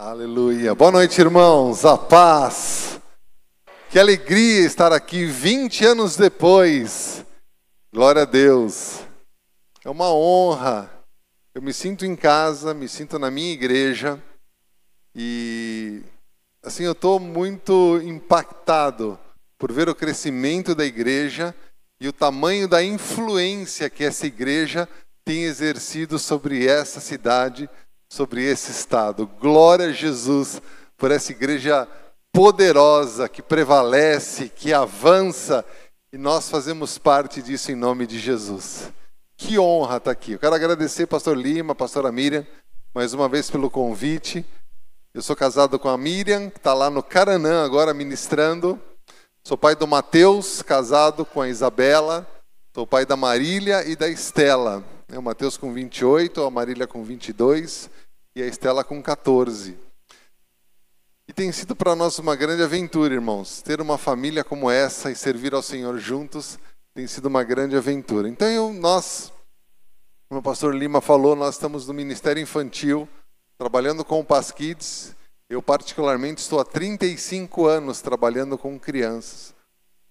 Aleluia. Boa noite, irmãos. A paz. Que alegria estar aqui 20 anos depois. Glória a Deus. É uma honra. Eu me sinto em casa, me sinto na minha igreja e assim eu estou muito impactado por ver o crescimento da igreja e o tamanho da influência que essa igreja tem exercido sobre essa cidade, sobre esse estado. Glória a Jesus por essa igreja poderosa que prevalece, que avança e nós fazemos parte disso em nome de Jesus. Que honra estar aqui. Eu quero agradecer pastor Lima, pastora Miriam, mais uma vez pelo convite. Eu sou casado com a Miriam, que está lá no Caranã agora ministrando. Sou pai do Mateus, casado com a Isabela. Sou pai da Marília e da Estela. O Mateus com 28, a Marília com 22 e a Estela com 14. E tem sido para nós uma grande aventura, irmãos. Ter uma família como essa e servir ao Senhor juntos tem sido uma grande aventura. Então, eu, nós, como o pastor Lima falou, nós estamos no Ministério Infantil, trabalhando com o Paz Kids eu, particularmente, estou há 35 anos trabalhando com crianças.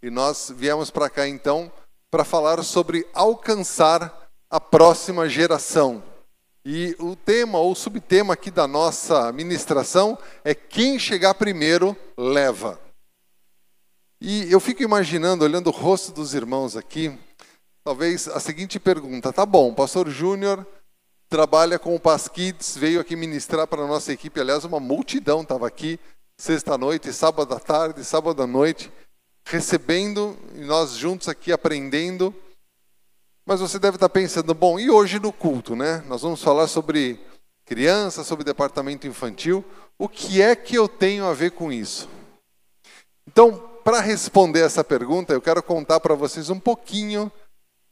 E nós viemos para cá, então, para falar sobre alcançar a próxima geração. E o tema, ou subtema aqui da nossa ministração é: quem chegar primeiro, leva. E eu fico imaginando, olhando o rosto dos irmãos aqui, talvez a seguinte pergunta: tá bom, Pastor Júnior trabalha com o Paz Kids, veio aqui ministrar para a nossa equipe. Aliás, uma multidão estava aqui sexta-noite, sábado à tarde, sábado à noite, recebendo e nós juntos aqui aprendendo. Mas você deve estar pensando, bom, e hoje no culto, né? Nós vamos falar sobre criança, sobre departamento infantil. O que é que eu tenho a ver com isso? Então, para responder essa pergunta, eu quero contar para vocês um pouquinho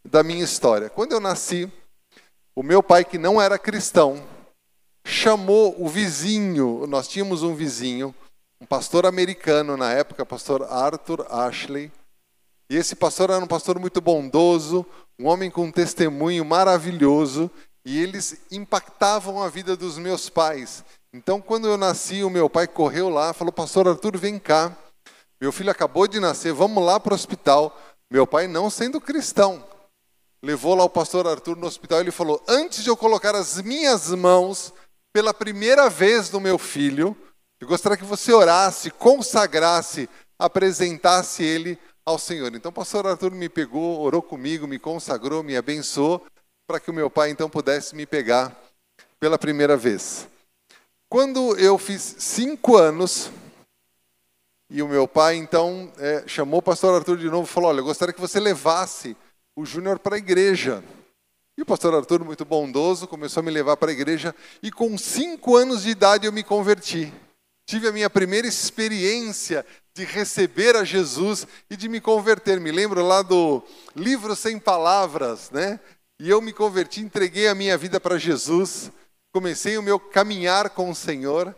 da minha história. Quando eu nasci, o meu pai, que não era cristão, chamou o vizinho, nós tínhamos um vizinho, um pastor americano na época, pastor Arthur Ashley. E esse pastor era um pastor muito bondoso, um homem com um testemunho maravilhoso, e eles impactavam a vida dos meus pais. Então, quando eu nasci, o meu pai correu lá, falou: Pastor Arthur, vem cá. Meu filho acabou de nascer, vamos lá para o hospital. Meu pai, não sendo cristão, levou lá o pastor Arthur no hospital e ele falou: Antes de eu colocar as minhas mãos pela primeira vez no meu filho, eu gostaria que você orasse, consagrasse, apresentasse ele ao Senhor. Então o pastor Arthur me pegou, orou comigo, me consagrou, me abençoou, para que o meu pai então pudesse me pegar pela primeira vez. Quando eu fiz cinco anos, e o meu pai então é, chamou o pastor Arthur de novo e falou: Olha, eu gostaria que você levasse o Júnior para a igreja. E o pastor Arthur, muito bondoso, começou a me levar para a igreja e com cinco anos de idade eu me converti. Tive a minha primeira experiência de receber a Jesus e de me converter. Me lembro lá do livro Sem Palavras, né? E eu me converti, entreguei a minha vida para Jesus, comecei o meu caminhar com o Senhor.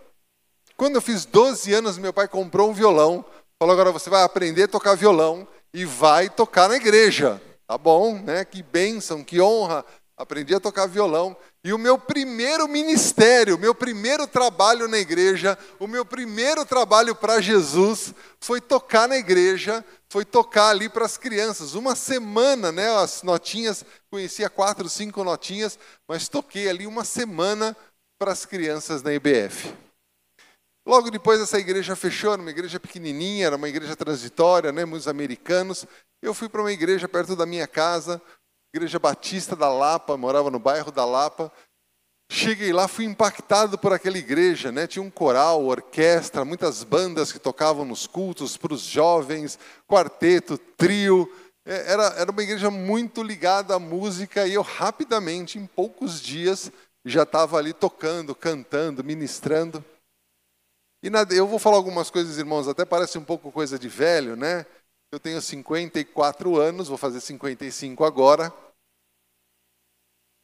Quando eu fiz 12 anos, meu pai comprou um violão, falou: agora você vai aprender a tocar violão e vai tocar na igreja. Tá bom, né? Que bênção, que honra. Aprendi a tocar violão. E o meu primeiro ministério, o meu primeiro trabalho na igreja, o meu primeiro trabalho para Jesus foi tocar na igreja, foi tocar ali para as crianças. Uma semana, né? As notinhas, conhecia quatro, cinco notinhas, mas toquei ali uma semana para as crianças na IBF. Logo depois essa igreja fechou, era uma igreja pequenininha, era uma igreja transitória, né, muitos americanos. Eu fui para uma igreja perto da minha casa, igreja batista da Lapa, morava no bairro da Lapa. Cheguei lá, fui impactado por aquela igreja, né? Tinha um coral, orquestra, muitas bandas que tocavam nos cultos para os jovens, quarteto, trio. É, era, era uma igreja muito ligada à música e eu rapidamente, em poucos dias, já estava ali tocando, cantando, ministrando. E na, eu vou falar algumas coisas, irmãos, até parece um pouco coisa de velho, né? Eu tenho 54 anos, vou fazer 55 agora.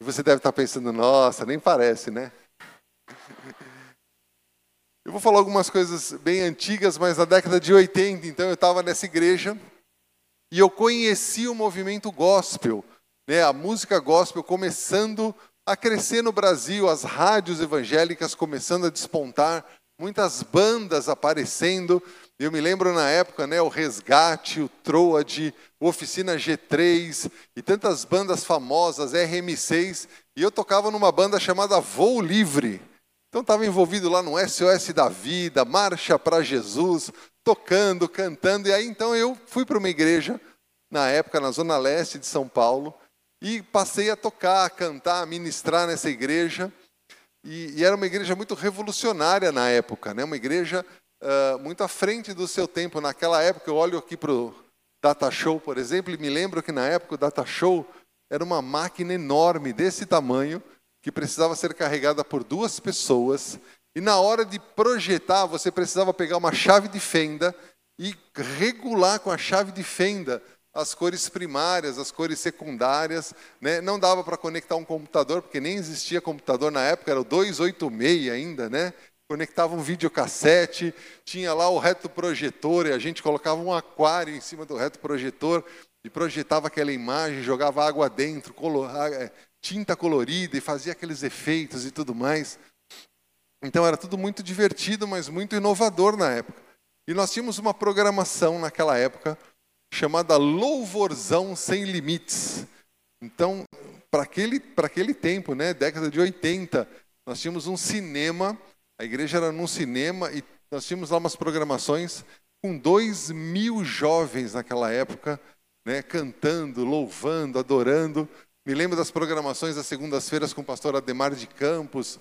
E você deve estar pensando, nossa, nem parece, né? Eu vou falar algumas coisas bem antigas, mas na década de 80, então eu estava nessa igreja e eu conheci o movimento gospel, né? A música gospel começando a crescer no Brasil, as rádios evangélicas começando a despontar muitas bandas aparecendo. Eu me lembro na época, né, o Resgate, o Troad, o Oficina G3 e tantas bandas famosas, RM6, e eu tocava numa banda chamada Voo Livre. Então estava envolvido lá no SOS da Vida, Marcha para Jesus, tocando, cantando, e aí então eu fui para uma igreja na época na zona leste de São Paulo e passei a tocar, a cantar, a ministrar nessa igreja. E, e era uma igreja muito revolucionária na época, né? uma igreja muito à frente do seu tempo. Naquela época, eu olho aqui para o Data Show, por exemplo, e me lembro que na época o Data Show era uma máquina enorme, desse tamanho, que precisava ser carregada por duas pessoas. E na hora de projetar, você precisava pegar uma chave de fenda e regular com a chave de fenda as cores primárias, as cores secundárias. Né? Não dava para conectar um computador, porque nem existia computador na época, era o 286 ainda, né? Conectava um videocassete, tinha lá o retroprojetor, e a gente colocava um aquário em cima do retroprojetor e projetava aquela imagem, jogava água dentro, é, tinta colorida e fazia aqueles efeitos e tudo mais. Então era tudo muito divertido, mas muito inovador na época. E nós tínhamos uma programação naquela época chamada Louvorzão Sem Limites. Então, para aquele, aquele tempo, né, década de 80, nós tínhamos um cinema, a igreja era num cinema e nós tínhamos lá umas programações com dois mil jovens naquela época, né, cantando, louvando, adorando. Me lembro das programações das segundas-feiras com o pastor Ademar de Campos.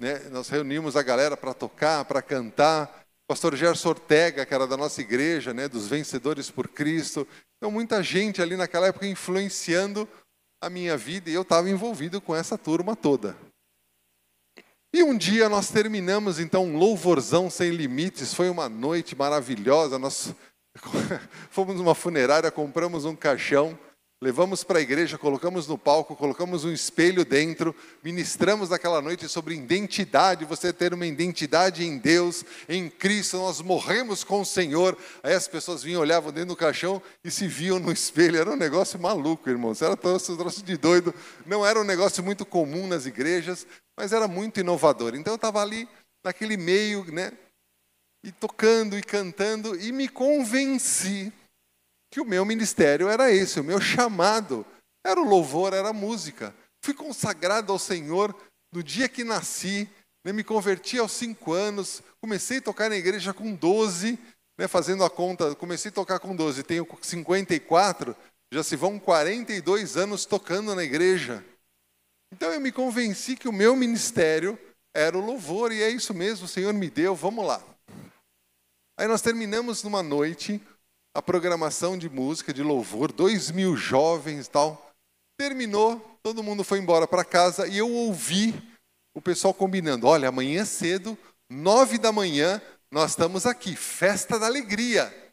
Né, nós reunimos a galera para tocar, para cantar pastor Gerson Ortega, que era da nossa igreja, né, dos Vencedores por Cristo. Então, muita gente ali naquela época influenciando a minha vida e eu estava envolvido com essa turma toda. E um dia nós terminamos então um louvorzão sem limites, foi uma noite maravilhosa. Nós fomos numa funerária, compramos um caixão Levamos para a igreja, colocamos no palco, colocamos um espelho dentro, ministramos naquela noite sobre identidade, você ter uma identidade em Deus, em Cristo, nós morremos com o Senhor. Aí as pessoas vinham, olhavam dentro do caixão e se viam no espelho. Era um negócio maluco, irmãos. Era troço, troço de doido. Não era um negócio muito comum nas igrejas, mas era muito inovador. Então eu estava ali naquele meio, né? E tocando e cantando e me convenci que o meu ministério era esse, o meu chamado era o louvor, era a música. Fui consagrado ao Senhor no dia que nasci, né, me converti aos cinco anos, comecei a tocar na igreja com 12, né, fazendo a conta, comecei a tocar com 12, tenho 54, já se vão 42 anos tocando na igreja. Então eu me convenci que o meu ministério era o louvor, e é isso mesmo, o Senhor me deu, vamos lá. Aí nós terminamos numa noite, a programação de música, de louvor, dois mil jovens e tal. Terminou, todo mundo foi embora para casa e eu ouvi o pessoal combinando: olha, amanhã cedo, nove da manhã, nós estamos aqui, festa da alegria.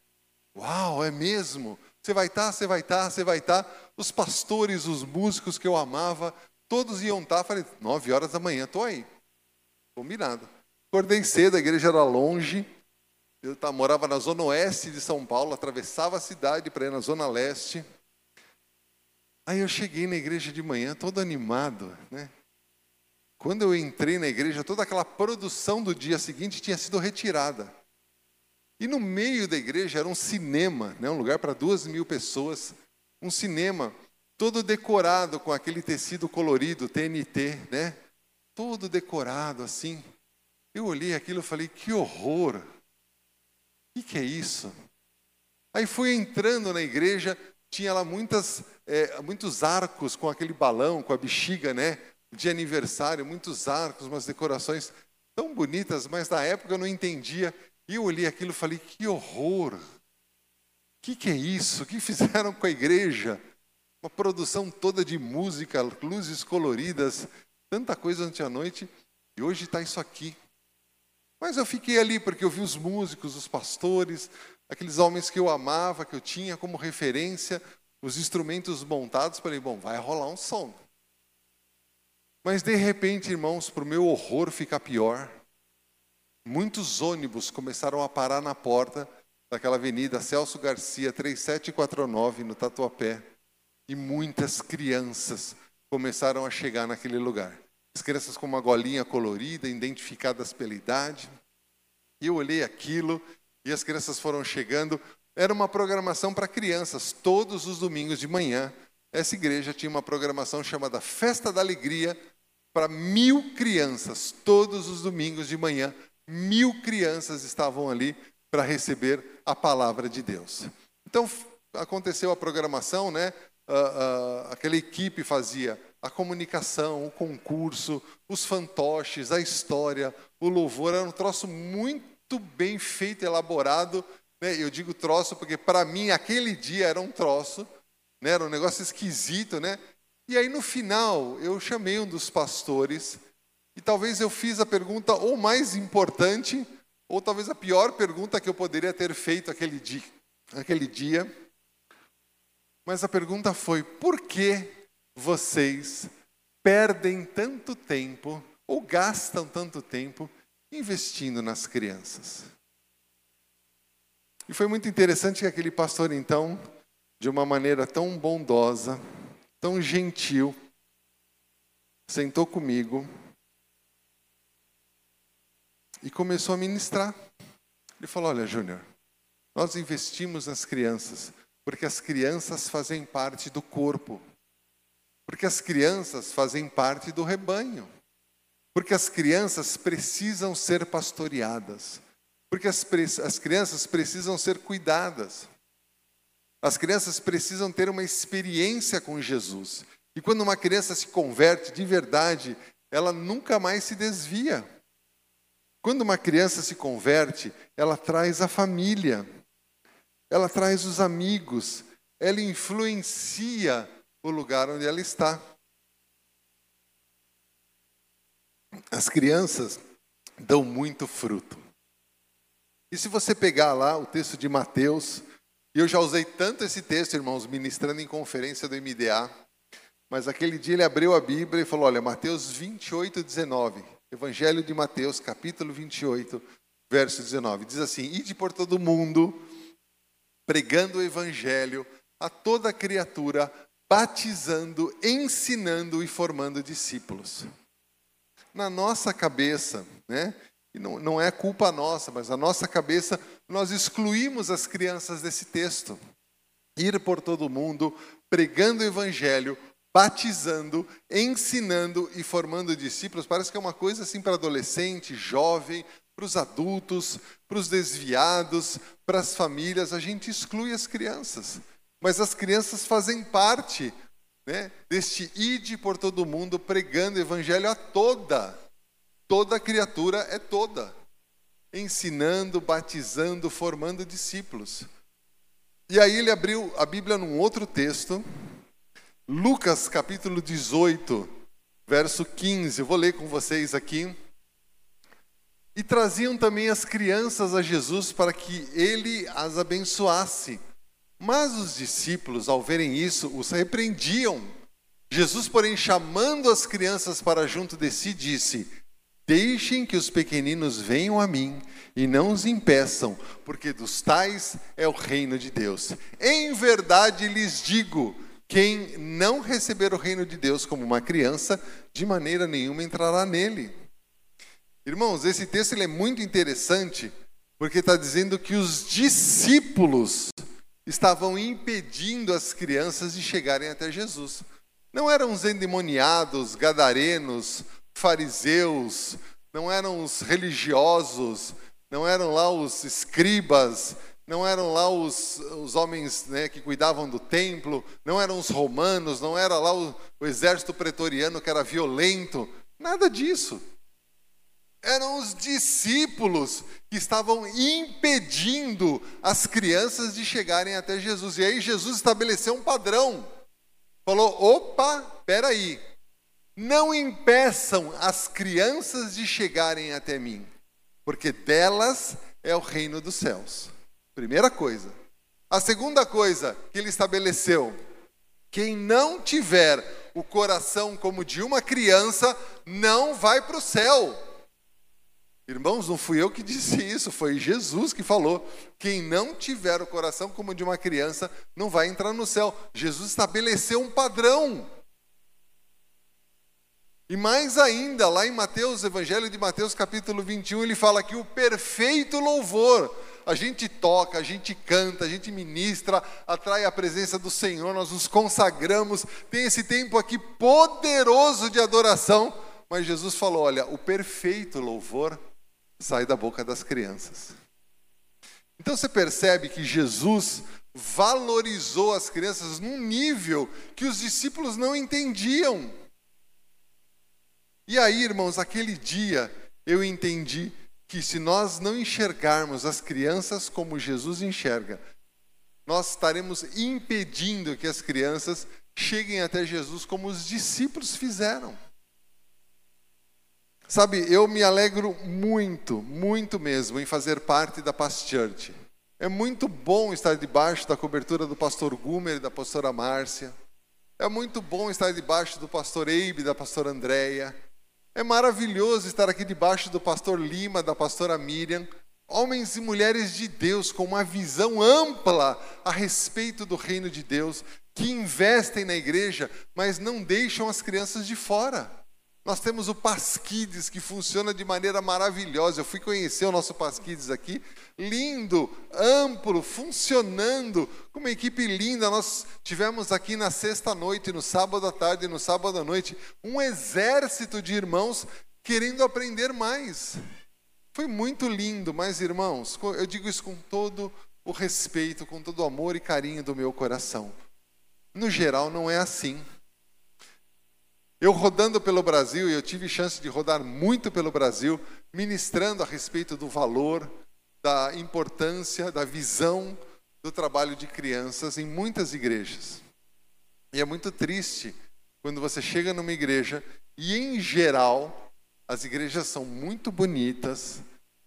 Uau, é mesmo? Você vai estar, tá, você vai estar, tá, você vai estar. Tá. Os pastores, os músicos que eu amava, todos iam estar. Falei, nove horas da manhã, estou aí. Combinado. Acordei cedo, a igreja era longe. Eu morava na zona oeste de São Paulo, atravessava a cidade para ir na zona leste. Aí eu cheguei na igreja de manhã todo animado, né? Quando eu entrei na igreja, toda aquela produção do dia seguinte tinha sido retirada. E no meio da igreja era um cinema, né? um lugar para duas mil pessoas, um cinema todo decorado com aquele tecido colorido, TNT, né? Todo decorado assim. Eu olhei aquilo e falei, que horror! O que, que, é isso? Aí fui entrando na igreja, tinha lá muitas, é, muitos arcos com aquele balão, com a bexiga, né? De aniversário, muitos arcos, umas decorações tão bonitas, mas na época eu não entendia. E eu olhei aquilo e falei: que horror! O que, que é isso? O que fizeram com a igreja? Uma produção toda de música, luzes coloridas, tanta coisa ontem à noite, e hoje está isso aqui. Mas eu fiquei ali porque eu vi os músicos, os pastores, aqueles homens que eu amava, que eu tinha como referência, os instrumentos montados. Falei, bom, vai rolar um som. Mas de repente, irmãos, para o meu horror ficar pior, muitos ônibus começaram a parar na porta daquela avenida Celso Garcia 3749, no Tatuapé, e muitas crianças começaram a chegar naquele lugar. As crianças com uma golinha colorida, identificadas pela idade. E eu olhei aquilo e as crianças foram chegando. Era uma programação para crianças, todos os domingos de manhã. Essa igreja tinha uma programação chamada Festa da Alegria para mil crianças, todos os domingos de manhã. Mil crianças estavam ali para receber a palavra de Deus. Então aconteceu a programação, né? Uh, uh, aquela equipe fazia a comunicação, o concurso, os fantoches, a história, o louvor. Era um troço muito bem feito, elaborado. Né? Eu digo troço porque, para mim, aquele dia era um troço. Né? Era um negócio esquisito. Né? E aí, no final, eu chamei um dos pastores e talvez eu fiz a pergunta ou mais importante, ou talvez a pior pergunta que eu poderia ter feito aquele dia. Aquele dia. Mas a pergunta foi: por que vocês perdem tanto tempo ou gastam tanto tempo investindo nas crianças. E foi muito interessante que aquele pastor, então, de uma maneira tão bondosa, tão gentil, sentou comigo e começou a ministrar. Ele falou: Olha, Júnior, nós investimos nas crianças porque as crianças fazem parte do corpo. Porque as crianças fazem parte do rebanho. Porque as crianças precisam ser pastoreadas. Porque as, as crianças precisam ser cuidadas. As crianças precisam ter uma experiência com Jesus. E quando uma criança se converte de verdade, ela nunca mais se desvia. Quando uma criança se converte, ela traz a família, ela traz os amigos, ela influencia o lugar onde ela está. As crianças dão muito fruto. E se você pegar lá o texto de Mateus, e eu já usei tanto esse texto, irmãos, ministrando em conferência do MDA, mas aquele dia ele abriu a Bíblia e falou: Olha, Mateus 28, 19, Evangelho de Mateus, capítulo 28, verso 19, diz assim: Ide por todo mundo, pregando o Evangelho a toda criatura, batizando, ensinando e formando discípulos. Na nossa cabeça, né? E não, não é culpa nossa, mas na nossa cabeça nós excluímos as crianças desse texto. Ir por todo mundo, pregando o evangelho, batizando, ensinando e formando discípulos, parece que é uma coisa assim para adolescente, jovem, para os adultos, para os desviados, para as famílias, a gente exclui as crianças. Mas as crianças fazem parte né, deste ide por todo mundo pregando o evangelho a toda. Toda criatura é toda. Ensinando, batizando, formando discípulos. E aí ele abriu a Bíblia num outro texto, Lucas capítulo 18, verso 15. Eu vou ler com vocês aqui. E traziam também as crianças a Jesus para que ele as abençoasse. Mas os discípulos, ao verem isso, os repreendiam. Jesus, porém, chamando as crianças para junto de si, disse: Deixem que os pequeninos venham a mim e não os impeçam, porque dos tais é o reino de Deus. Em verdade lhes digo: quem não receber o reino de Deus como uma criança, de maneira nenhuma entrará nele. Irmãos, esse texto ele é muito interessante, porque está dizendo que os discípulos estavam impedindo as crianças de chegarem até Jesus. Não eram os endemoniados, gadarenos, fariseus, não eram os religiosos, não eram lá os escribas, não eram lá os, os homens né, que cuidavam do templo, não eram os romanos, não era lá o, o exército pretoriano que era violento, nada disso eram os discípulos que estavam impedindo as crianças de chegarem até Jesus. E aí Jesus estabeleceu um padrão. Falou: opa, peraí, não impeçam as crianças de chegarem até mim, porque delas é o reino dos céus. Primeira coisa. A segunda coisa que ele estabeleceu: quem não tiver o coração como de uma criança, não vai para o céu. Irmãos, não fui eu que disse isso, foi Jesus que falou. Quem não tiver o coração como de uma criança não vai entrar no céu. Jesus estabeleceu um padrão. E mais ainda, lá em Mateus, Evangelho de Mateus, capítulo 21, ele fala que o perfeito louvor, a gente toca, a gente canta, a gente ministra, atrai a presença do Senhor, nós nos consagramos, tem esse tempo aqui poderoso de adoração, mas Jesus falou: olha, o perfeito louvor sai da boca das crianças. Então você percebe que Jesus valorizou as crianças num nível que os discípulos não entendiam. E aí, irmãos, aquele dia eu entendi que se nós não enxergarmos as crianças como Jesus enxerga, nós estaremos impedindo que as crianças cheguem até Jesus como os discípulos fizeram. Sabe, eu me alegro muito, muito mesmo em fazer parte da Past Church. É muito bom estar debaixo da cobertura do pastor Gumer e da pastora Márcia. É muito bom estar debaixo do pastor Eibe e da pastora Andréia. É maravilhoso estar aqui debaixo do pastor Lima, da pastora Miriam. Homens e mulheres de Deus com uma visão ampla a respeito do reino de Deus, que investem na igreja, mas não deixam as crianças de fora. Nós temos o Pasquides, que funciona de maneira maravilhosa. Eu fui conhecer o nosso Pasquides aqui, lindo, amplo, funcionando, com uma equipe linda. Nós tivemos aqui na sexta-noite, no sábado à tarde e no sábado à noite, um exército de irmãos querendo aprender mais. Foi muito lindo, mas irmãos, eu digo isso com todo o respeito, com todo o amor e carinho do meu coração. No geral, não é assim. Eu rodando pelo Brasil, e eu tive chance de rodar muito pelo Brasil, ministrando a respeito do valor, da importância, da visão do trabalho de crianças em muitas igrejas. E é muito triste quando você chega numa igreja e, em geral, as igrejas são muito bonitas,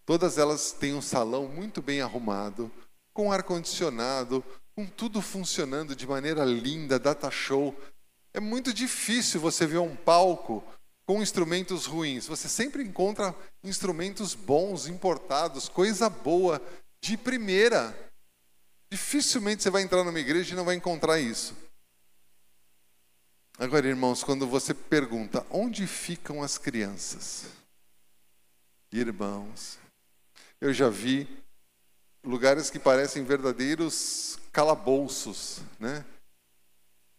todas elas têm um salão muito bem arrumado, com ar-condicionado, com tudo funcionando de maneira linda, data show, é muito difícil você ver um palco com instrumentos ruins. Você sempre encontra instrumentos bons, importados, coisa boa, de primeira. Dificilmente você vai entrar numa igreja e não vai encontrar isso. Agora, irmãos, quando você pergunta onde ficam as crianças, irmãos, eu já vi lugares que parecem verdadeiros calabouços, né?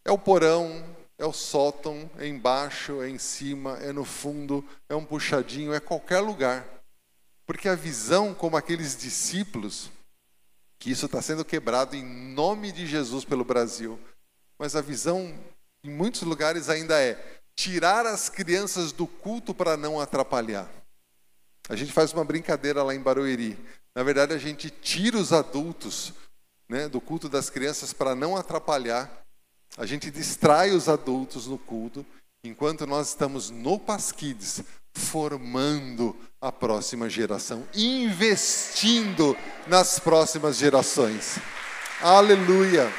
É o porão, é o sótão, é embaixo, é em cima, é no fundo, é um puxadinho, é qualquer lugar. Porque a visão, como aqueles discípulos, que isso está sendo quebrado em nome de Jesus pelo Brasil, mas a visão em muitos lugares ainda é tirar as crianças do culto para não atrapalhar. A gente faz uma brincadeira lá em Barueri. Na verdade, a gente tira os adultos né, do culto das crianças para não atrapalhar a gente distrai os adultos no culto, enquanto nós estamos no Pasquides formando a próxima geração, investindo nas próximas gerações. Aleluia!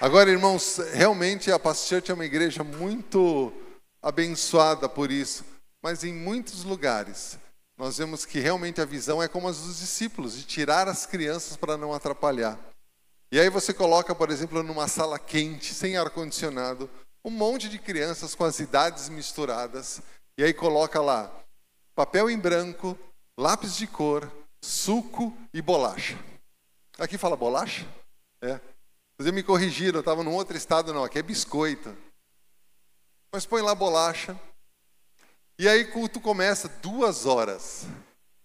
Agora, irmãos, realmente a Pastor Church é uma igreja muito abençoada por isso, mas em muitos lugares nós vemos que realmente a visão é como a dos discípulos, de tirar as crianças para não atrapalhar. E aí você coloca, por exemplo, numa sala quente, sem ar-condicionado, um monte de crianças com as idades misturadas, e aí coloca lá papel em branco, lápis de cor, suco e bolacha. Aqui fala bolacha? É. Vocês me corrigiram, eu estava num outro estado, não, aqui é biscoito. Mas põe lá bolacha, e aí culto começa duas horas.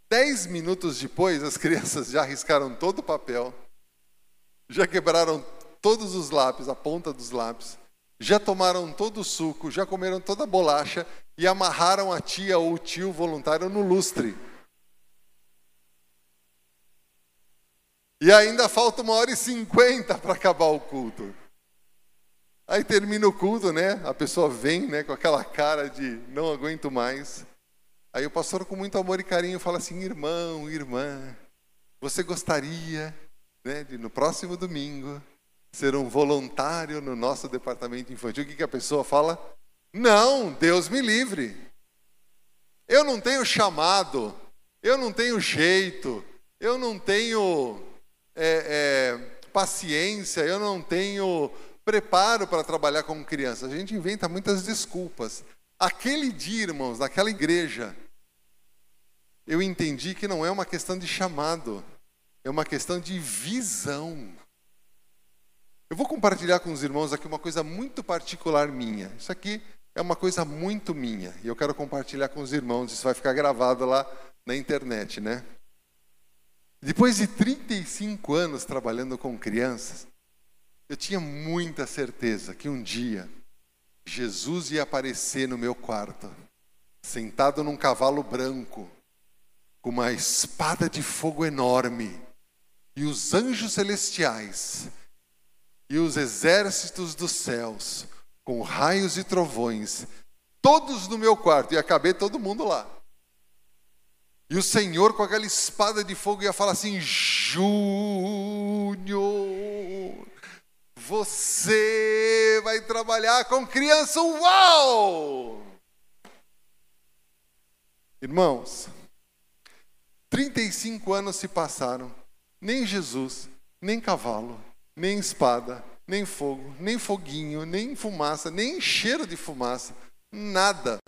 Dez minutos depois, as crianças já riscaram todo o papel, já quebraram todos os lápis, a ponta dos lápis, já tomaram todo o suco, já comeram toda a bolacha e amarraram a tia ou o tio voluntário no lustre. E ainda falta uma hora e cinquenta para acabar o culto. Aí termina o culto, né? A pessoa vem, né, com aquela cara de não aguento mais. Aí o pastor, com muito amor e carinho, fala assim: irmão, irmã, você gostaria, né, de no próximo domingo ser um voluntário no nosso departamento infantil? O que, que a pessoa fala? Não, Deus me livre. Eu não tenho chamado, eu não tenho jeito, eu não tenho é, é, paciência, eu não tenho preparo para trabalhar com crianças. A gente inventa muitas desculpas. Aquele dia, irmãos, naquela igreja, eu entendi que não é uma questão de chamado, é uma questão de visão. Eu vou compartilhar com os irmãos aqui uma coisa muito particular minha. Isso aqui é uma coisa muito minha e eu quero compartilhar com os irmãos. Isso vai ficar gravado lá na internet, né? Depois de 35 anos trabalhando com crianças, eu tinha muita certeza que um dia Jesus ia aparecer no meu quarto, sentado num cavalo branco, com uma espada de fogo enorme, e os anjos celestiais e os exércitos dos céus, com raios e trovões, todos no meu quarto, ia caber todo mundo lá. E o Senhor, com aquela espada de fogo, ia falar assim: Júnior, você vai trabalhar com criança, uau! Irmãos, 35 anos se passaram, nem Jesus, nem cavalo, nem espada, nem fogo, nem foguinho, nem fumaça, nem cheiro de fumaça, nada.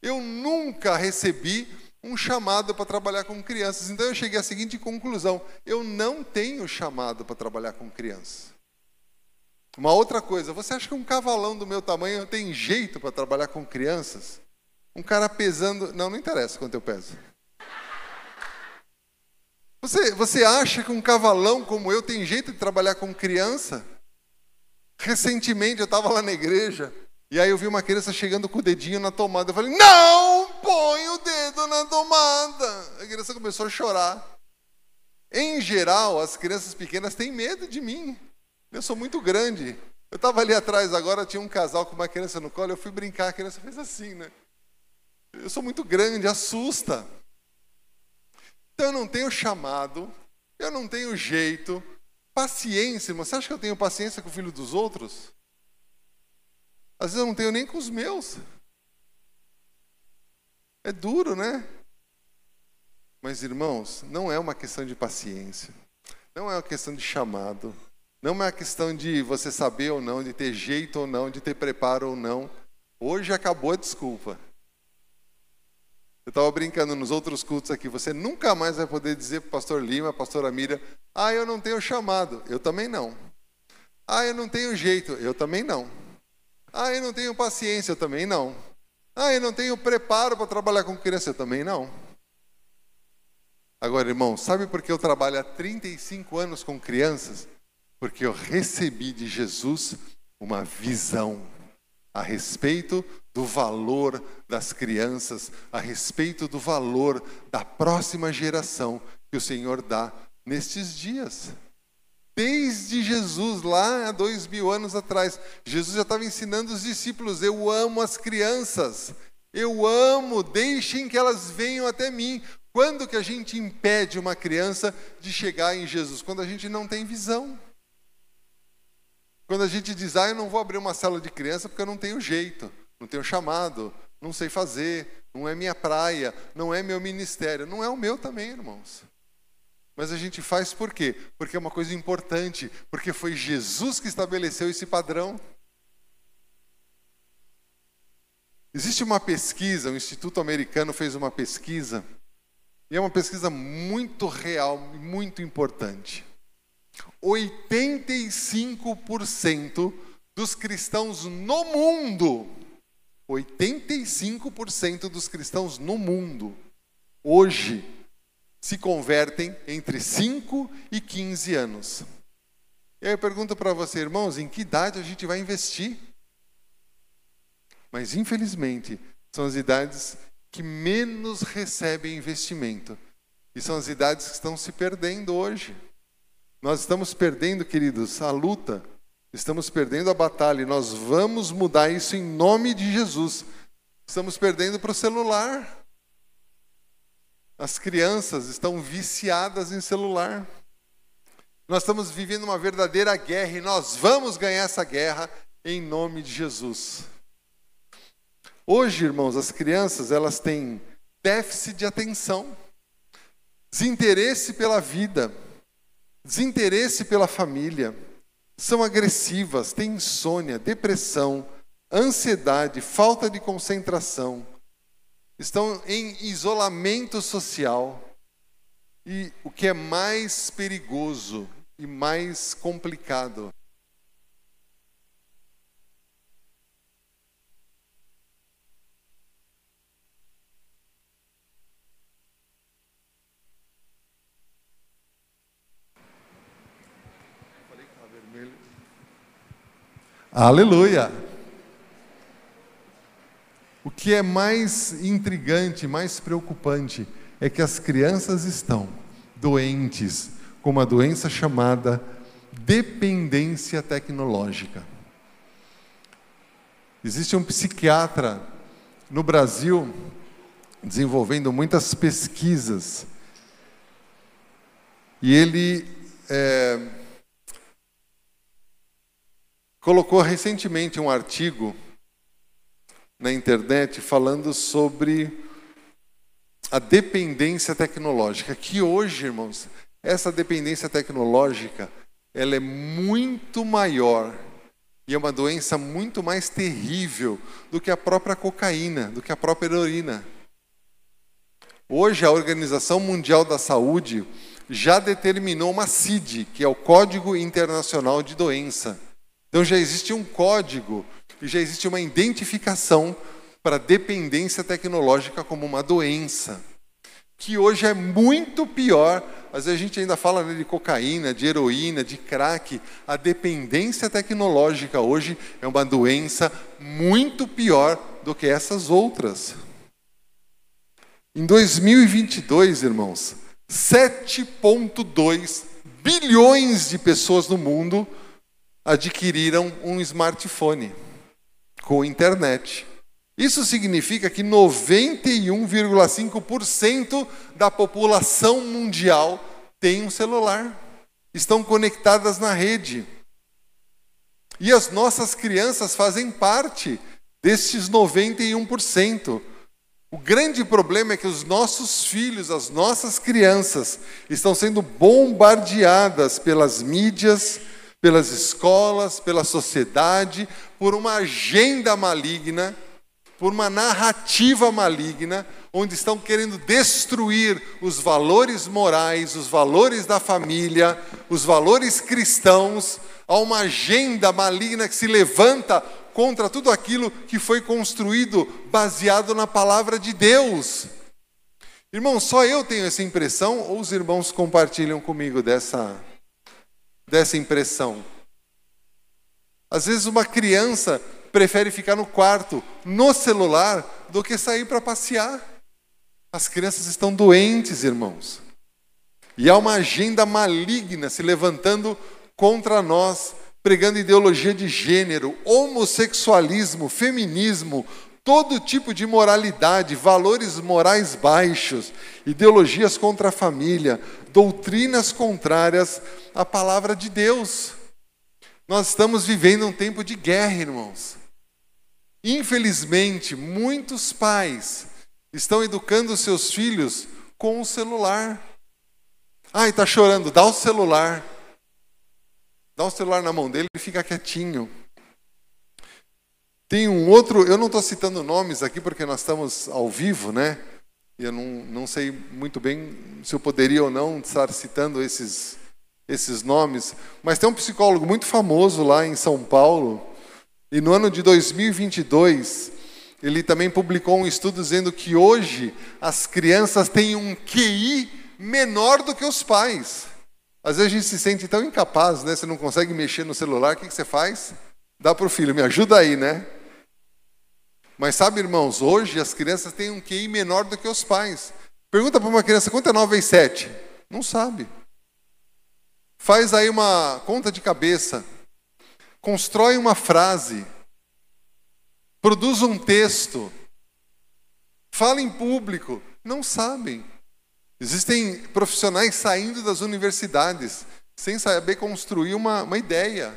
Eu nunca recebi um chamado para trabalhar com crianças. Então eu cheguei à seguinte conclusão: eu não tenho chamado para trabalhar com crianças. Uma outra coisa, você acha que um cavalão do meu tamanho tem jeito para trabalhar com crianças? Um cara pesando. Não, não interessa quanto eu peso. Você, você acha que um cavalão como eu tem jeito de trabalhar com criança? Recentemente eu estava lá na igreja e aí eu vi uma criança chegando com o dedinho na tomada. Eu falei: Não põe o dedo na tomada. A criança começou a chorar. Em geral, as crianças pequenas têm medo de mim. Eu sou muito grande. Eu estava ali atrás agora, tinha um casal com uma criança no colo. Eu fui brincar, a criança fez assim, né? Eu sou muito grande, assusta. Então eu não tenho chamado, eu não tenho jeito. Paciência, irmão. Você acha que eu tenho paciência com o filho dos outros? Às vezes eu não tenho nem com os meus. É duro, né? Mas, irmãos, não é uma questão de paciência, não é uma questão de chamado, não é uma questão de você saber ou não, de ter jeito ou não, de ter preparo ou não. Hoje acabou a desculpa. Eu estava brincando nos outros cultos aqui, você nunca mais vai poder dizer para o pastor Lima, pastora Mira, ah, eu não tenho chamado. Eu também não. Ah, eu não tenho jeito. Eu também não. Ah, eu não tenho paciência, eu também não. Ah, eu não tenho preparo para trabalhar com criança, eu também não. Agora, irmão, sabe por que eu trabalho há 35 anos com crianças? Porque eu recebi de Jesus uma visão a respeito do valor das crianças, a respeito do valor da próxima geração que o Senhor dá nestes dias. Desde Jesus, lá há dois mil anos atrás, Jesus já estava ensinando os discípulos: Eu amo as crianças, eu amo, deixem que elas venham até mim. Quando que a gente impede uma criança de chegar em Jesus? Quando a gente não tem visão. Quando a gente diz, ah, eu não vou abrir uma célula de criança porque eu não tenho jeito, não tenho chamado, não sei fazer, não é minha praia, não é meu ministério. Não é o meu também, irmãos. Mas a gente faz por quê? Porque é uma coisa importante, porque foi Jesus que estabeleceu esse padrão. Existe uma pesquisa, o Instituto Americano fez uma pesquisa, e é uma pesquisa muito real, muito importante. 85% dos cristãos no mundo, 85% dos cristãos no mundo, hoje, se convertem entre 5 e 15 anos. E aí eu pergunto para você, irmãos, em que idade a gente vai investir? Mas infelizmente, são as idades que menos recebem investimento. E são as idades que estão se perdendo hoje. Nós estamos perdendo, queridos, a luta, estamos perdendo a batalha e nós vamos mudar isso em nome de Jesus. Estamos perdendo para o celular. As crianças estão viciadas em celular. Nós estamos vivendo uma verdadeira guerra e nós vamos ganhar essa guerra em nome de Jesus. Hoje, irmãos, as crianças, elas têm déficit de atenção, desinteresse pela vida, desinteresse pela família, são agressivas, têm insônia, depressão, ansiedade, falta de concentração, estão em isolamento social. E o que é mais perigoso e mais complicado Aleluia! O que é mais intrigante, mais preocupante, é que as crianças estão doentes com uma doença chamada dependência tecnológica. Existe um psiquiatra no Brasil desenvolvendo muitas pesquisas e ele é, colocou recentemente um artigo na internet falando sobre a dependência tecnológica, que hoje, irmãos, essa dependência tecnológica, ela é muito maior e é uma doença muito mais terrível do que a própria cocaína, do que a própria heroína. Hoje a Organização Mundial da Saúde já determinou uma CID, que é o Código Internacional de Doença então já existe um código e já existe uma identificação para dependência tecnológica como uma doença, que hoje é muito pior. Às vezes a gente ainda fala né, de cocaína, de heroína, de crack. A dependência tecnológica hoje é uma doença muito pior do que essas outras. Em 2022, irmãos, 7,2 bilhões de pessoas no mundo adquiriram um smartphone com internet. Isso significa que 91,5% da população mundial tem um celular, estão conectadas na rede. E as nossas crianças fazem parte desses 91%. O grande problema é que os nossos filhos, as nossas crianças, estão sendo bombardeadas pelas mídias, pelas escolas, pela sociedade, por uma agenda maligna, por uma narrativa maligna, onde estão querendo destruir os valores morais, os valores da família, os valores cristãos, há uma agenda maligna que se levanta contra tudo aquilo que foi construído baseado na palavra de Deus. Irmão, só eu tenho essa impressão ou os irmãos compartilham comigo dessa dessa impressão. Às vezes uma criança prefere ficar no quarto, no celular, do que sair para passear. As crianças estão doentes, irmãos. E há uma agenda maligna se levantando contra nós, pregando ideologia de gênero, homossexualismo, feminismo, todo tipo de moralidade, valores morais baixos, ideologias contra a família, doutrinas contrárias à palavra de Deus. Nós estamos vivendo um tempo de guerra, irmãos. Infelizmente, muitos pais estão educando seus filhos com o celular. Ai, está chorando, dá o celular. Dá o celular na mão dele e fica quietinho. Tem um outro, eu não estou citando nomes aqui porque nós estamos ao vivo, né? E eu não, não sei muito bem se eu poderia ou não estar citando esses, esses nomes, mas tem um psicólogo muito famoso lá em São Paulo, e no ano de 2022, ele também publicou um estudo dizendo que hoje as crianças têm um QI menor do que os pais. Às vezes a gente se sente tão incapaz, né? Você não consegue mexer no celular, o que, que você faz? Dá para o filho, me ajuda aí, né? Mas sabe, irmãos, hoje as crianças têm um QI menor do que os pais. Pergunta para uma criança quanto é 9 vezes 7? Não sabe. Faz aí uma conta de cabeça. Constrói uma frase. Produz um texto. Fala em público. Não sabem. Existem profissionais saindo das universidades sem saber construir uma, uma ideia,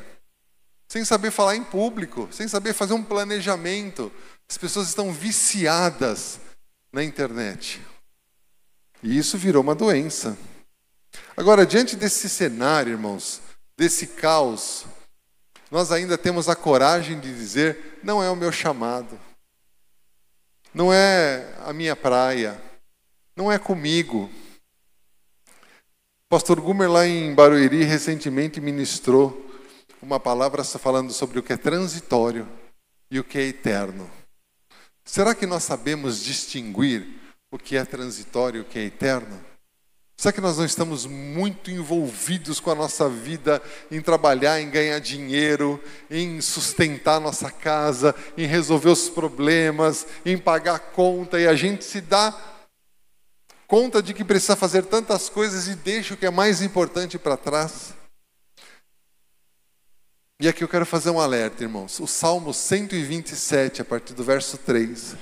sem saber falar em público, sem saber fazer um planejamento, as pessoas estão viciadas na internet. E isso virou uma doença. Agora, diante desse cenário, irmãos, desse caos, nós ainda temos a coragem de dizer: não é o meu chamado, não é a minha praia, não é comigo. O pastor Gumer, lá em Barueri, recentemente ministrou uma palavra falando sobre o que é transitório e o que é eterno. Será que nós sabemos distinguir o que é transitório e o que é eterno? Será que nós não estamos muito envolvidos com a nossa vida em trabalhar, em ganhar dinheiro, em sustentar nossa casa, em resolver os problemas, em pagar conta e a gente se dá conta de que precisa fazer tantas coisas e deixa o que é mais importante para trás? E aqui eu quero fazer um alerta, irmãos. O Salmo 127, a partir do verso 3,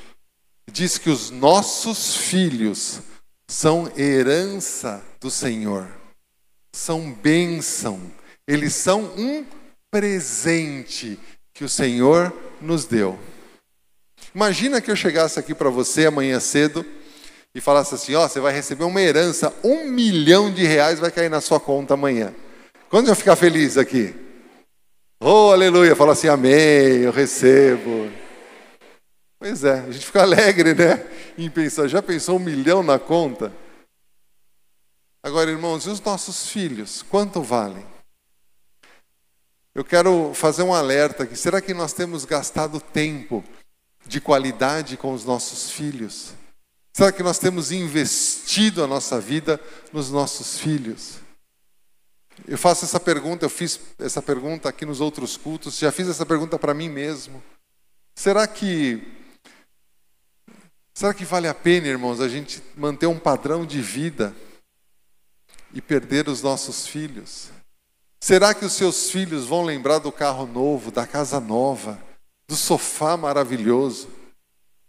diz que os nossos filhos são herança do Senhor, são bênção, eles são um presente que o Senhor nos deu. Imagina que eu chegasse aqui para você amanhã cedo e falasse assim: Ó, oh, você vai receber uma herança, um milhão de reais vai cair na sua conta amanhã. Quando eu ficar feliz aqui? Oh, aleluia! Fala assim: Amém, eu recebo. Pois é, a gente fica alegre, né? Em pensar, já pensou um milhão na conta? Agora, irmãos, e os nossos filhos? Quanto valem? Eu quero fazer um alerta aqui. Será que nós temos gastado tempo de qualidade com os nossos filhos? Será que nós temos investido a nossa vida nos nossos filhos? Eu faço essa pergunta, eu fiz essa pergunta aqui nos outros cultos, já fiz essa pergunta para mim mesmo. Será que Será que vale a pena, irmãos, a gente manter um padrão de vida e perder os nossos filhos? Será que os seus filhos vão lembrar do carro novo, da casa nova, do sofá maravilhoso?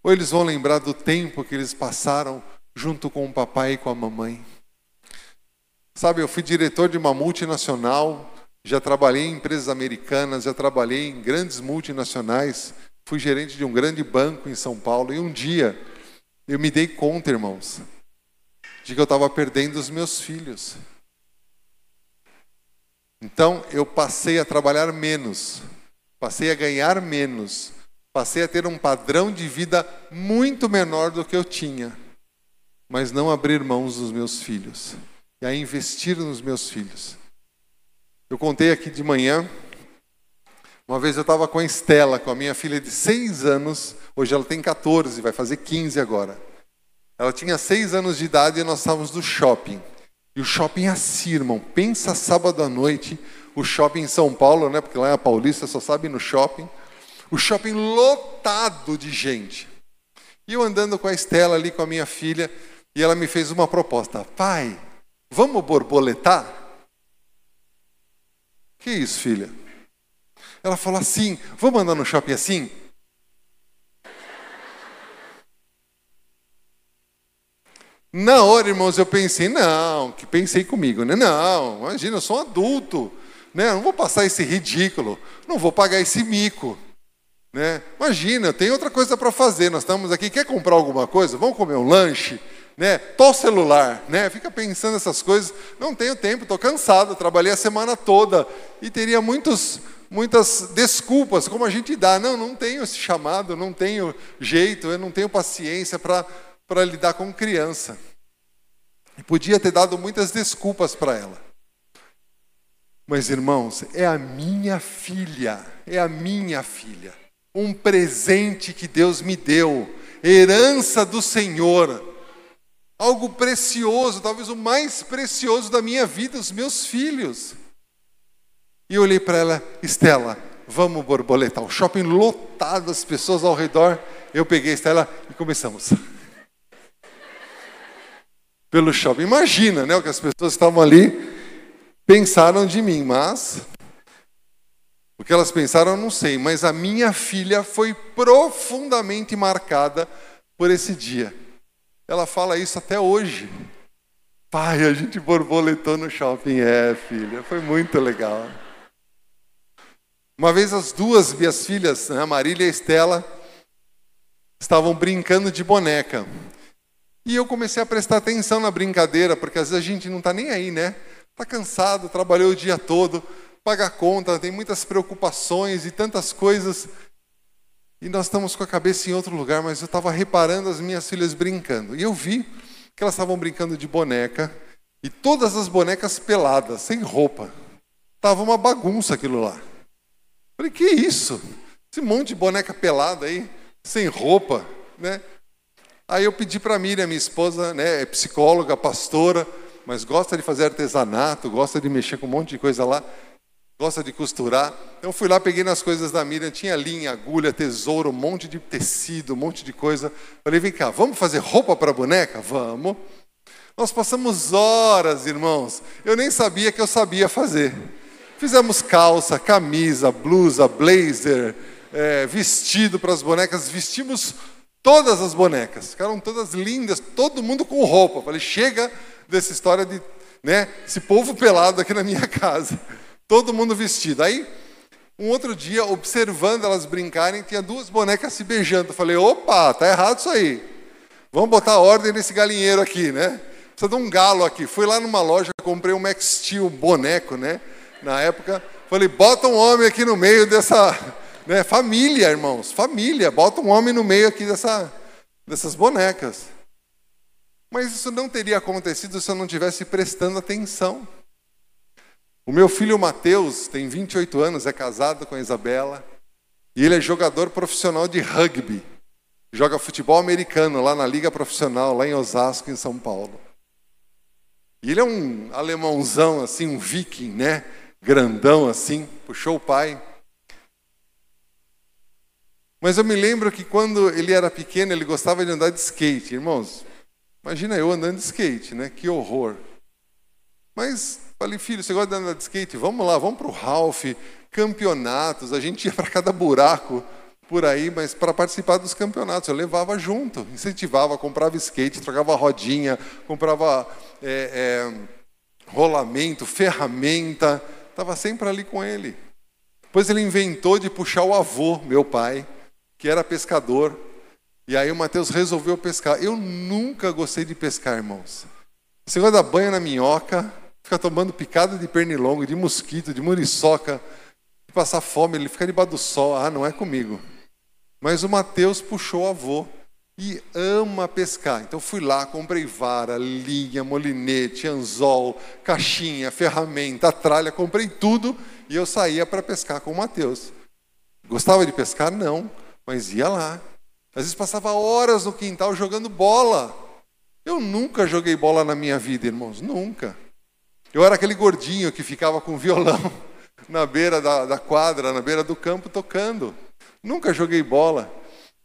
Ou eles vão lembrar do tempo que eles passaram junto com o papai e com a mamãe? Sabe, eu fui diretor de uma multinacional, já trabalhei em empresas americanas, já trabalhei em grandes multinacionais, fui gerente de um grande banco em São Paulo e um dia eu me dei conta, irmãos, de que eu estava perdendo os meus filhos. Então eu passei a trabalhar menos, passei a ganhar menos, passei a ter um padrão de vida muito menor do que eu tinha, mas não abrir mãos dos meus filhos e a investir nos meus filhos. Eu contei aqui de manhã, uma vez eu estava com a Estela, com a minha filha de seis anos, Hoje ela tem 14, vai fazer 15 agora. Ela tinha 6 anos de idade e nós estávamos no shopping. E o shopping é assim, irmão. Pensa sábado à noite, o shopping em São Paulo, né? Porque lá é a Paulista, só sabe no shopping. O shopping lotado de gente. E eu andando com a Estela ali, com a minha filha, e ela me fez uma proposta. Pai, vamos borboletar? Que isso, filha? Ela falou assim, vamos andar no shopping assim? Na hora, irmãos, eu pensei, não, que pensei comigo, né? Não, imagina, eu sou um adulto, né? não vou passar esse ridículo, não vou pagar esse mico. Né? Imagina, tem outra coisa para fazer. Nós estamos aqui, quer comprar alguma coisa? Vamos comer um lanche? Né? Tô celular, né? Fica pensando essas coisas. Não tenho tempo, estou cansado, trabalhei a semana toda e teria muitos, muitas desculpas, como a gente dá. Não, não tenho esse chamado, não tenho jeito, eu não tenho paciência para para lidar com criança. E podia ter dado muitas desculpas para ela. Mas, irmãos, é a minha filha, é a minha filha. Um presente que Deus me deu, herança do Senhor. Algo precioso, talvez o mais precioso da minha vida, os meus filhos. E eu olhei para ela, Estela, vamos borboletar. O shopping lotado, as pessoas ao redor. Eu peguei a Estela e começamos pelo shopping. Imagina né, o que as pessoas estavam ali pensaram de mim, mas o que elas pensaram eu não sei, mas a minha filha foi profundamente marcada por esse dia. Ela fala isso até hoje. Pai, a gente borboletou no shopping. É, filha, foi muito legal. Uma vez as duas minhas filhas, né, a Marília e a Estela, estavam brincando de boneca. E eu comecei a prestar atenção na brincadeira, porque às vezes a gente não está nem aí, né? Está cansado, trabalhou o dia todo, pagar conta, tem muitas preocupações e tantas coisas. E nós estamos com a cabeça em outro lugar, mas eu estava reparando as minhas filhas brincando. E eu vi que elas estavam brincando de boneca, e todas as bonecas peladas, sem roupa. Tava uma bagunça aquilo lá. Falei, que isso? Esse monte de boneca pelada aí, sem roupa, né? Aí eu pedi para a Miriam, minha esposa, né, é psicóloga, pastora, mas gosta de fazer artesanato, gosta de mexer com um monte de coisa lá, gosta de costurar. Então fui lá, peguei nas coisas da Miriam, tinha linha, agulha, tesouro, um monte de tecido, um monte de coisa. Falei, vem cá, vamos fazer roupa para boneca? Vamos. Nós passamos horas, irmãos. Eu nem sabia que eu sabia fazer. Fizemos calça, camisa, blusa, blazer, é, vestido para as bonecas, vestimos Todas as bonecas, ficaram todas lindas, todo mundo com roupa. Falei, chega dessa história de, né, esse povo pelado aqui na minha casa. Todo mundo vestido. Aí, um outro dia, observando elas brincarem, tinha duas bonecas se beijando. Falei, opa, tá errado isso aí. Vamos botar ordem nesse galinheiro aqui, né? Precisa de um galo aqui. Fui lá numa loja, comprei um Max Steel boneco, né? Na época, falei, bota um homem aqui no meio dessa né? Família, irmãos, família. Bota um homem no meio aqui dessa, dessas bonecas. Mas isso não teria acontecido se eu não tivesse prestando atenção. O meu filho Mateus tem 28 anos, é casado com a Isabela, e ele é jogador profissional de rugby. Joga futebol americano lá na liga profissional, lá em Osasco, em São Paulo. E ele é um alemãozão assim, um viking, né? Grandão assim, puxou o pai. Mas eu me lembro que quando ele era pequeno, ele gostava de andar de skate. Irmãos, imagina eu andando de skate, né? Que horror. Mas falei, filho, você gosta de andar de skate? Vamos lá, vamos para o Ralph, campeonatos. A gente ia para cada buraco por aí, mas para participar dos campeonatos. Eu levava junto, incentivava, comprava skate, trocava rodinha, comprava é, é, rolamento, ferramenta. Estava sempre ali com ele. Depois ele inventou de puxar o avô, meu pai que era pescador. E aí o Mateus resolveu pescar. Eu nunca gostei de pescar, irmãos. Você gosta da banha na minhoca, fica tomando picada de pernilongo, de mosquito, de muriçoca, de passar fome, ele fica debaixo do sol. Ah, não é comigo. Mas o Mateus puxou o avô e ama pescar. Então fui lá, comprei vara, linha, molinete, anzol, caixinha, ferramenta, tralha, comprei tudo e eu saía para pescar com o Mateus. Gostava de pescar? Não mas ia lá. Às vezes passava horas no quintal jogando bola. Eu nunca joguei bola na minha vida, irmãos, nunca. Eu era aquele gordinho que ficava com violão na beira da, da quadra, na beira do campo, tocando. Nunca joguei bola,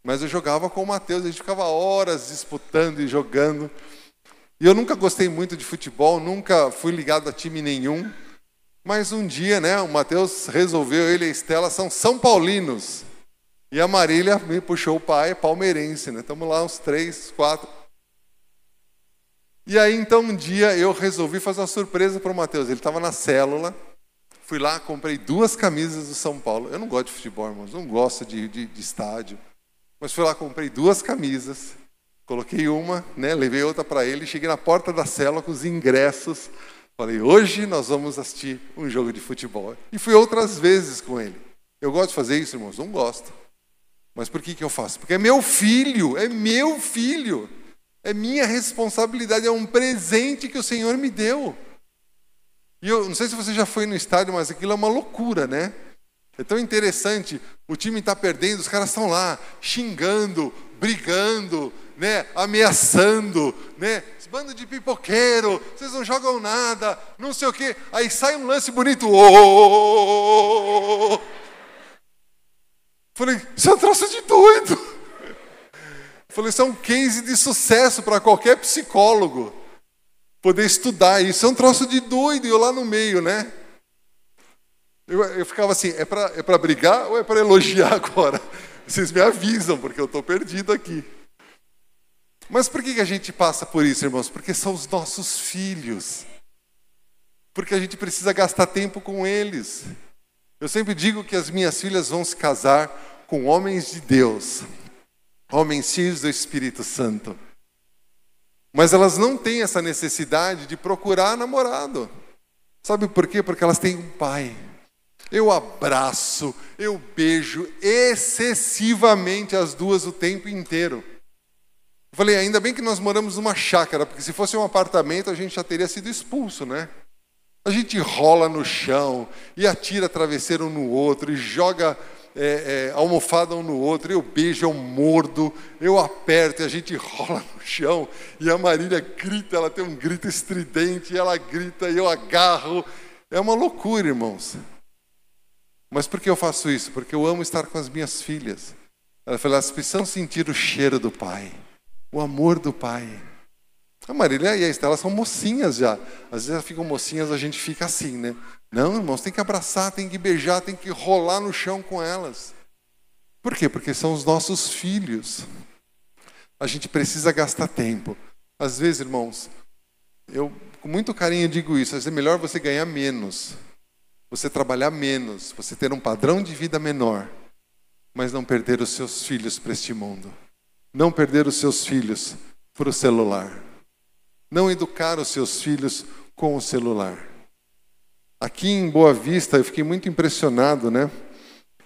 mas eu jogava com o Mateus, a gente ficava horas disputando e jogando. E eu nunca gostei muito de futebol, nunca fui ligado a time nenhum. Mas um dia, né, o Mateus resolveu, ele e a Estela são São Paulinos. E a Marília me puxou o pai, palmeirense, né? Estamos lá uns três, quatro. E aí, então, um dia eu resolvi fazer uma surpresa para o Matheus. Ele estava na célula. Fui lá, comprei duas camisas do São Paulo. Eu não gosto de futebol, irmãos, não gosto de, de, de estádio. Mas fui lá, comprei duas camisas. Coloquei uma, né, levei outra para ele. Cheguei na porta da célula com os ingressos. Falei, hoje nós vamos assistir um jogo de futebol. E fui outras vezes com ele. Eu gosto de fazer isso, irmãos? Não gosto. Mas por que, que eu faço? Porque é meu filho, é meu filho. É minha responsabilidade, é um presente que o Senhor me deu. E eu não sei se você já foi no estádio, mas aquilo é uma loucura, né? É tão interessante, o time está perdendo, os caras estão lá xingando, brigando, né, ameaçando, né, esse bando de pipoqueiro, vocês não jogam nada, não sei o quê. Aí sai um lance bonito, oh, oh, oh, Falei, isso é um troço de doido. Falei, isso é um case de sucesso para qualquer psicólogo. Poder estudar isso. É um troço de doido. E eu lá no meio, né? Eu, eu ficava assim, é para é brigar ou é para elogiar agora? Vocês me avisam, porque eu estou perdido aqui. Mas por que, que a gente passa por isso, irmãos? Porque são os nossos filhos. Porque a gente precisa gastar tempo com eles. Eu sempre digo que as minhas filhas vão se casar com homens de Deus, homens cheios do Espírito Santo. Mas elas não têm essa necessidade de procurar namorado. Sabe por quê? Porque elas têm um pai. Eu abraço, eu beijo excessivamente as duas o tempo inteiro. Eu falei, ainda bem que nós moramos numa chácara, porque se fosse um apartamento a gente já teria sido expulso, né? A gente rola no chão e atira travesseiro um no outro e joga é, é, almofada um no outro, eu beijo, eu mordo, eu aperto e a gente rola no chão e a Marília grita, ela tem um grito estridente, ela grita e eu agarro. É uma loucura, irmãos. Mas por que eu faço isso? Porque eu amo estar com as minhas filhas. Ela falou, elas precisam sentir o cheiro do pai, o amor do pai. A Marília e a Estela são mocinhas já. Às vezes elas ficam mocinhas, a gente fica assim, né? Não, irmãos, tem que abraçar, tem que beijar, tem que rolar no chão com elas. Por quê? Porque são os nossos filhos. A gente precisa gastar tempo. Às vezes, irmãos, eu com muito carinho digo isso, é melhor você ganhar menos, você trabalhar menos, você ter um padrão de vida menor, mas não perder os seus filhos para este mundo. Não perder os seus filhos para o celular. Não educar os seus filhos com o celular. Aqui em Boa Vista, eu fiquei muito impressionado, né?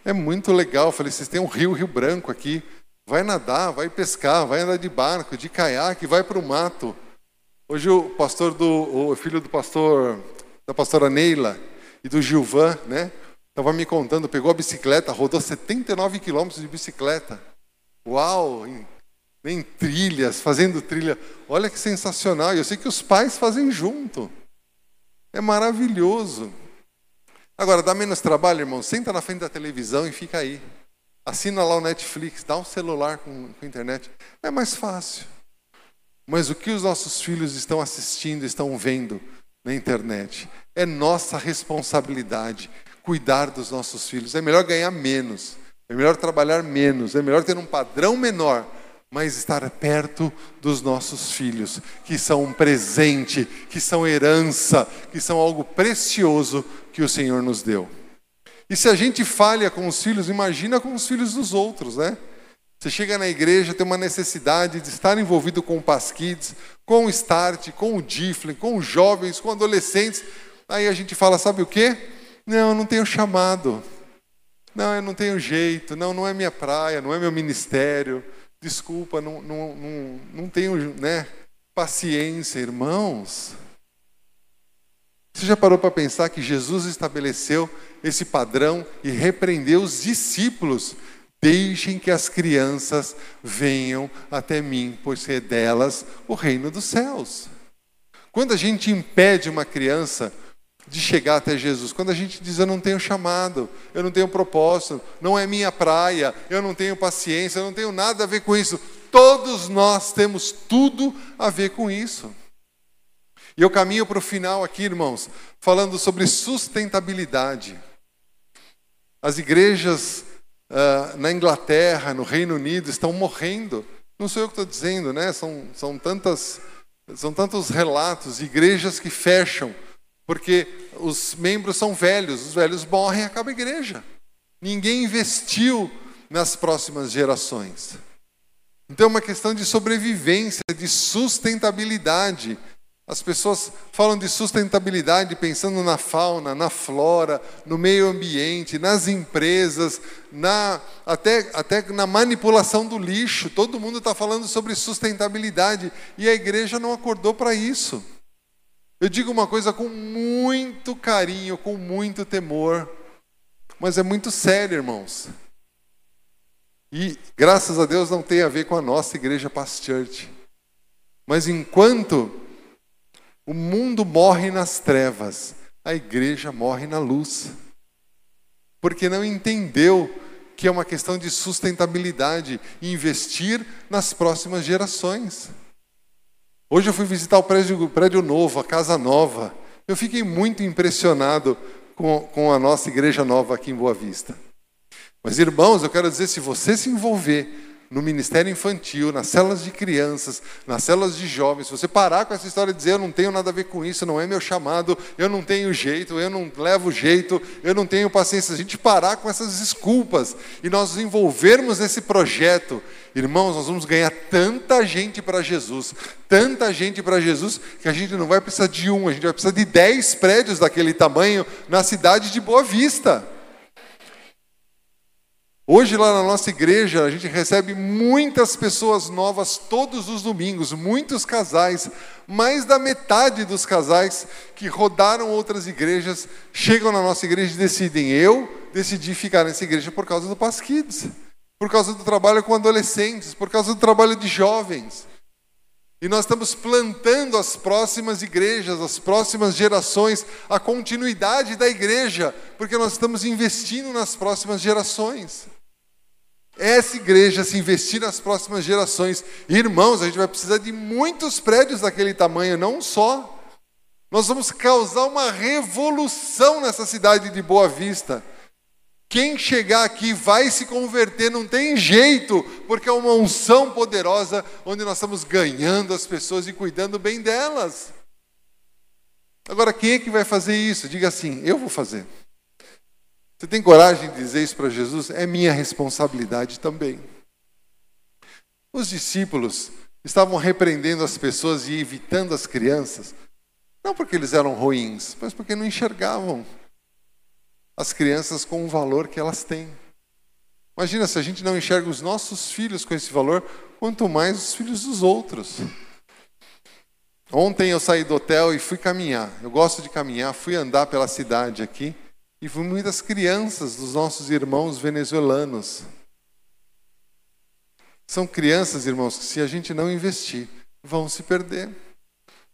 É muito legal. Eu falei, vocês têm um rio, Rio Branco aqui. Vai nadar, vai pescar, vai andar de barco, de caiaque, vai para o mato. Hoje o pastor do, o filho do pastor, da pastora Neila e do Gilvan, né? Estava me contando, pegou a bicicleta, rodou 79 quilômetros de bicicleta. Uau! Em, em trilhas, fazendo trilha. Olha que sensacional. Eu sei que os pais fazem junto. É maravilhoso. Agora, dá menos trabalho, irmão? Senta na frente da televisão e fica aí. Assina lá o Netflix, dá um celular com, com internet. É mais fácil. Mas o que os nossos filhos estão assistindo, estão vendo na internet? É nossa responsabilidade cuidar dos nossos filhos. É melhor ganhar menos, é melhor trabalhar menos, é melhor ter um padrão menor mas estar perto dos nossos filhos, que são um presente, que são herança, que são algo precioso que o Senhor nos deu. E se a gente falha com os filhos, imagina com os filhos dos outros, né? Você chega na igreja, tem uma necessidade de estar envolvido com o Pasquids, com o Start, com o Diflen, com os jovens, com adolescentes. Aí a gente fala, sabe o quê? Não, eu não tenho chamado. Não, eu não tenho jeito. Não, não é minha praia, não é meu ministério desculpa, não, não, não, não tenho né, paciência, irmãos. Você já parou para pensar que Jesus estabeleceu esse padrão e repreendeu os discípulos? Deixem que as crianças venham até mim, pois é delas o reino dos céus. Quando a gente impede uma criança de chegar até Jesus. Quando a gente diz eu não tenho chamado, eu não tenho propósito, não é minha praia, eu não tenho paciência, eu não tenho nada a ver com isso. Todos nós temos tudo a ver com isso. E eu caminho para o final aqui, irmãos, falando sobre sustentabilidade. As igrejas uh, na Inglaterra, no Reino Unido, estão morrendo. Não sou eu que estou dizendo, né? São, são, tantas, são tantos relatos igrejas que fecham porque os membros são velhos, os velhos morrem, acaba a igreja. Ninguém investiu nas próximas gerações. Então é uma questão de sobrevivência, de sustentabilidade. As pessoas falam de sustentabilidade pensando na fauna, na flora, no meio ambiente, nas empresas, na, até, até na manipulação do lixo. Todo mundo está falando sobre sustentabilidade e a igreja não acordou para isso. Eu digo uma coisa com muito carinho, com muito temor, mas é muito sério, irmãos. E graças a Deus não tem a ver com a nossa igreja Past Church. Mas enquanto o mundo morre nas trevas, a igreja morre na luz. Porque não entendeu que é uma questão de sustentabilidade investir nas próximas gerações. Hoje eu fui visitar o prédio, prédio novo, a casa nova. Eu fiquei muito impressionado com, com a nossa igreja nova aqui em Boa Vista. Mas, irmãos, eu quero dizer: se você se envolver no ministério infantil, nas células de crianças, nas células de jovens, se você parar com essa história de dizer eu não tenho nada a ver com isso, não é meu chamado, eu não tenho jeito, eu não levo jeito, eu não tenho paciência, a gente parar com essas desculpas e nós nos envolvermos nesse projeto, irmãos, nós vamos ganhar tanta gente para Jesus, tanta gente para Jesus, que a gente não vai precisar de um, a gente vai precisar de dez prédios daquele tamanho na cidade de Boa Vista. Hoje, lá na nossa igreja, a gente recebe muitas pessoas novas todos os domingos, muitos casais. Mais da metade dos casais que rodaram outras igrejas chegam na nossa igreja e decidem: eu decidi ficar nessa igreja por causa do Paz Kids, por causa do trabalho com adolescentes, por causa do trabalho de jovens. E nós estamos plantando as próximas igrejas, as próximas gerações, a continuidade da igreja, porque nós estamos investindo nas próximas gerações essa igreja se investir nas próximas gerações. Irmãos, a gente vai precisar de muitos prédios daquele tamanho, não só. Nós vamos causar uma revolução nessa cidade de Boa Vista. Quem chegar aqui vai se converter, não tem jeito, porque é uma unção poderosa onde nós estamos ganhando as pessoas e cuidando bem delas. Agora, quem é que vai fazer isso? Diga assim: eu vou fazer. Você tem coragem de dizer isso para Jesus? É minha responsabilidade também. Os discípulos estavam repreendendo as pessoas e evitando as crianças, não porque eles eram ruins, mas porque não enxergavam as crianças com o valor que elas têm. Imagina se a gente não enxerga os nossos filhos com esse valor, quanto mais os filhos dos outros. Ontem eu saí do hotel e fui caminhar. Eu gosto de caminhar, fui andar pela cidade aqui. E muitas crianças dos nossos irmãos venezuelanos. São crianças, irmãos, que se a gente não investir, vão se perder.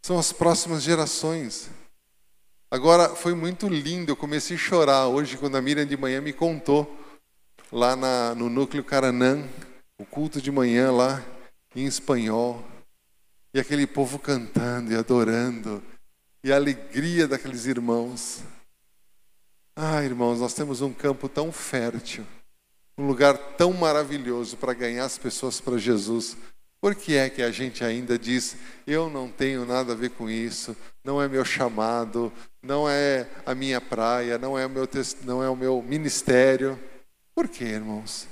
São as próximas gerações. Agora, foi muito lindo, eu comecei a chorar hoje quando a Miriam de manhã me contou, lá na, no Núcleo Caranã, o culto de manhã lá, em espanhol, e aquele povo cantando e adorando, e a alegria daqueles irmãos. Ah, irmãos, nós temos um campo tão fértil, um lugar tão maravilhoso para ganhar as pessoas para Jesus. Por que é que a gente ainda diz, eu não tenho nada a ver com isso, não é meu chamado, não é a minha praia, não é o meu, não é o meu ministério? Por quê, irmãos?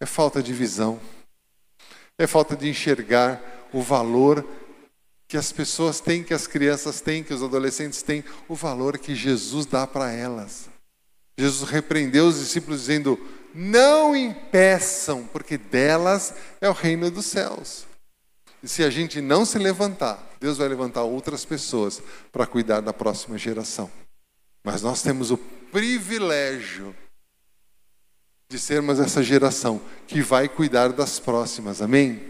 É falta de visão, é falta de enxergar o valor que as pessoas têm, que as crianças têm, que os adolescentes têm, o valor que Jesus dá para elas. Jesus repreendeu os discípulos dizendo: Não impeçam, porque delas é o reino dos céus. E se a gente não se levantar, Deus vai levantar outras pessoas para cuidar da próxima geração. Mas nós temos o privilégio de sermos essa geração que vai cuidar das próximas. Amém?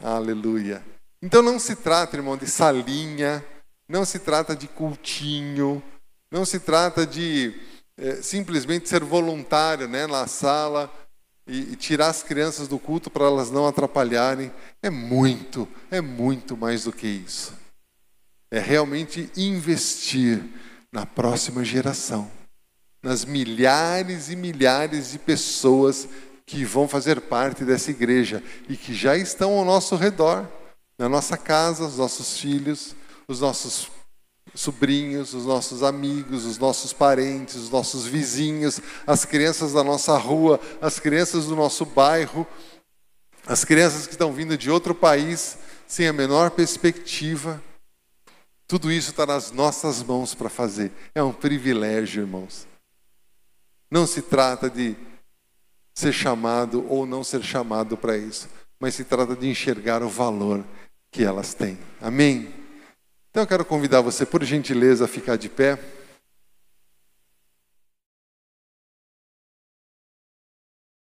Aleluia. Então não se trata, irmão, de salinha, não se trata de cultinho, não se trata de é, simplesmente ser voluntário né, na sala e, e tirar as crianças do culto para elas não atrapalharem. É muito, é muito mais do que isso. É realmente investir na próxima geração, nas milhares e milhares de pessoas que vão fazer parte dessa igreja e que já estão ao nosso redor, na nossa casa, os nossos filhos, os nossos sobrinhos, os nossos amigos, os nossos parentes, os nossos vizinhos, as crianças da nossa rua, as crianças do nosso bairro, as crianças que estão vindo de outro país sem a menor perspectiva. Tudo isso está nas nossas mãos para fazer. É um privilégio, irmãos. Não se trata de ser chamado ou não ser chamado para isso, mas se trata de enxergar o valor que elas têm. Amém? Então eu quero convidar você, por gentileza, a ficar de pé.